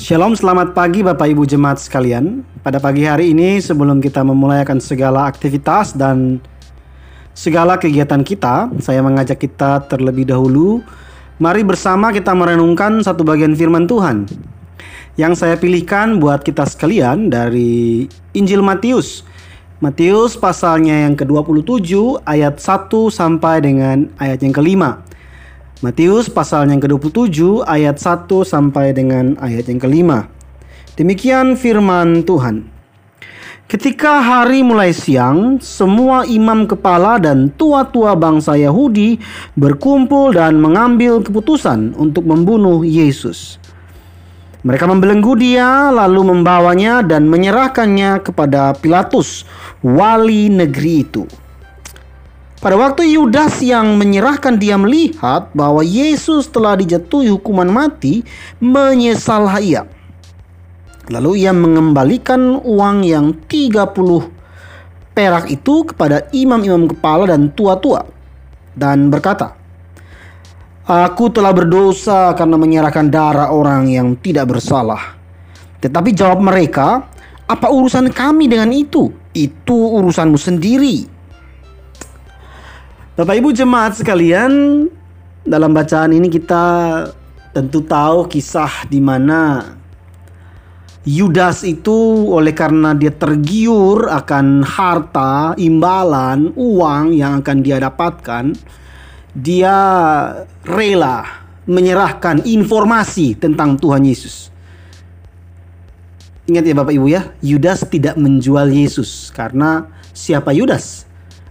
Shalom, selamat pagi Bapak Ibu Jemaat sekalian. Pada pagi hari ini sebelum kita memulai akan segala aktivitas dan segala kegiatan kita, saya mengajak kita terlebih dahulu mari bersama kita merenungkan satu bagian firman Tuhan yang saya pilihkan buat kita sekalian dari Injil Matius. Matius pasalnya yang ke-27 ayat 1 sampai dengan ayat yang kelima. Matius pasal yang ke-27 ayat 1 sampai dengan ayat yang kelima. Demikian firman Tuhan. Ketika hari mulai siang, semua imam kepala dan tua-tua bangsa Yahudi berkumpul dan mengambil keputusan untuk membunuh Yesus. Mereka membelenggu dia, lalu membawanya dan menyerahkannya kepada Pilatus, wali negeri itu. Pada waktu Yudas yang menyerahkan dia melihat bahwa Yesus telah dijatuhi hukuman mati, menyesal ia. Lalu ia mengembalikan uang yang 30 perak itu kepada imam-imam kepala dan tua-tua dan berkata, Aku telah berdosa karena menyerahkan darah orang yang tidak bersalah. Tetapi jawab mereka, apa urusan kami dengan itu? Itu urusanmu sendiri. Bapak Ibu jemaat sekalian, dalam bacaan ini kita tentu tahu kisah di mana Yudas itu oleh karena dia tergiur akan harta, imbalan, uang yang akan dia dapatkan, dia rela menyerahkan informasi tentang Tuhan Yesus. Ingat ya Bapak Ibu ya, Yudas tidak menjual Yesus karena siapa Yudas?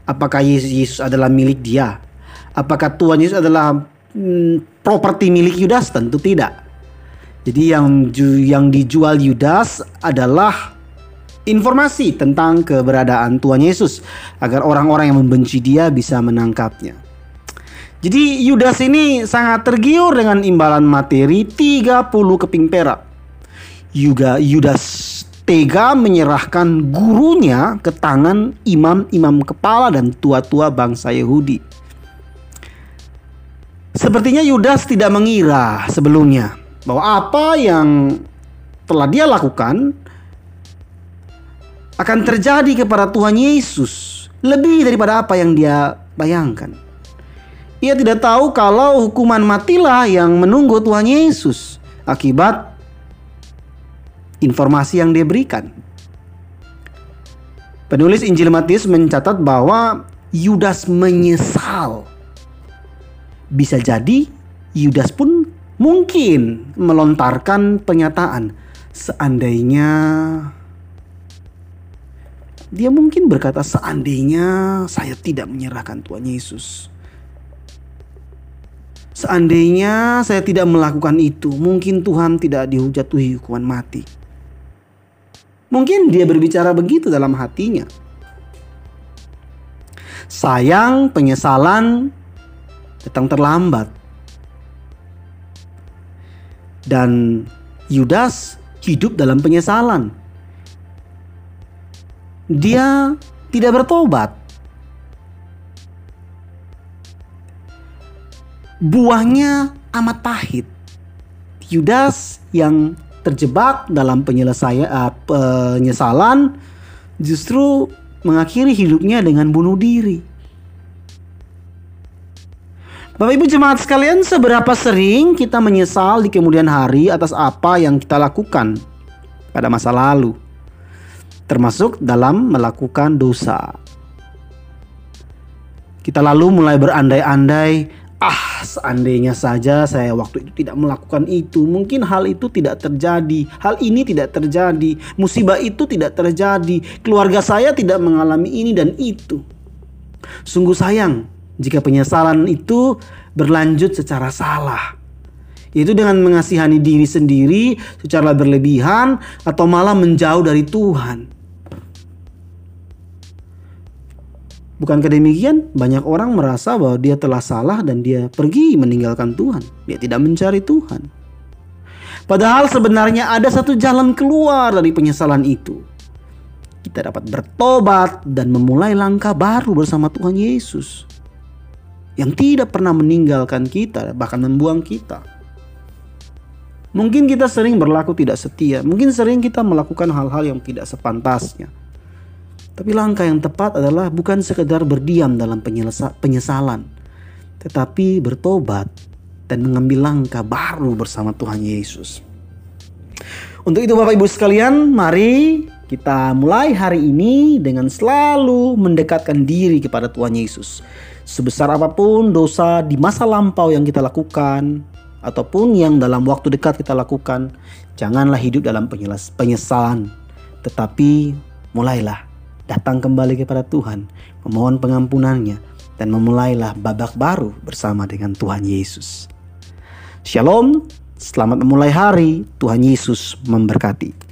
Apakah Yesus, adalah milik dia? Apakah Tuhan Yesus adalah hmm, properti milik Yudas? Tentu tidak. Jadi yang yang dijual Yudas adalah informasi tentang keberadaan Tuhan Yesus agar orang-orang yang membenci dia bisa menangkapnya. Jadi Yudas ini sangat tergiur dengan imbalan materi 30 keping perak. Juga Yudas tega menyerahkan gurunya ke tangan imam-imam kepala dan tua-tua bangsa Yahudi. Sepertinya Yudas tidak mengira sebelumnya bahwa apa yang telah dia lakukan akan terjadi kepada Tuhan Yesus lebih daripada apa yang dia bayangkan. Ia tidak tahu kalau hukuman matilah yang menunggu Tuhan Yesus akibat informasi yang dia berikan. Penulis Injil Matius mencatat bahwa Yudas menyesal. Bisa jadi Yudas pun mungkin melontarkan pernyataan seandainya dia mungkin berkata seandainya saya tidak menyerahkan Tuhan Yesus. Seandainya saya tidak melakukan itu, mungkin Tuhan tidak dihujatuhi hukuman mati. Mungkin dia berbicara begitu dalam hatinya. Sayang, penyesalan datang terlambat. Dan Yudas hidup dalam penyesalan. Dia tidak bertobat. Buahnya amat pahit. Yudas yang terjebak dalam penyelesaian uh, penyesalan justru mengakhiri hidupnya dengan bunuh diri. Bapak Ibu jemaat sekalian, seberapa sering kita menyesal di kemudian hari atas apa yang kita lakukan pada masa lalu, termasuk dalam melakukan dosa. Kita lalu mulai berandai-andai Ah, seandainya saja saya waktu itu tidak melakukan itu, mungkin hal itu tidak terjadi. Hal ini tidak terjadi, musibah itu tidak terjadi, keluarga saya tidak mengalami ini dan itu. Sungguh sayang jika penyesalan itu berlanjut secara salah. Yaitu dengan mengasihani diri sendiri secara berlebihan atau malah menjauh dari Tuhan. Bukankah demikian? Banyak orang merasa bahwa dia telah salah dan dia pergi meninggalkan Tuhan. Dia tidak mencari Tuhan. Padahal sebenarnya ada satu jalan keluar dari penyesalan itu. Kita dapat bertobat dan memulai langkah baru bersama Tuhan Yesus. Yang tidak pernah meninggalkan kita, bahkan membuang kita. Mungkin kita sering berlaku tidak setia, mungkin sering kita melakukan hal-hal yang tidak sepantasnya. Tapi langkah yang tepat adalah bukan sekedar berdiam dalam penyesalan, tetapi bertobat dan mengambil langkah baru bersama Tuhan Yesus. Untuk itu Bapak Ibu sekalian, mari kita mulai hari ini dengan selalu mendekatkan diri kepada Tuhan Yesus. Sebesar apa pun dosa di masa lampau yang kita lakukan, ataupun yang dalam waktu dekat kita lakukan, janganlah hidup dalam penyesalan, tetapi mulailah datang kembali kepada Tuhan, memohon pengampunannya, dan memulailah babak baru bersama dengan Tuhan Yesus. Shalom, selamat memulai hari. Tuhan Yesus memberkati.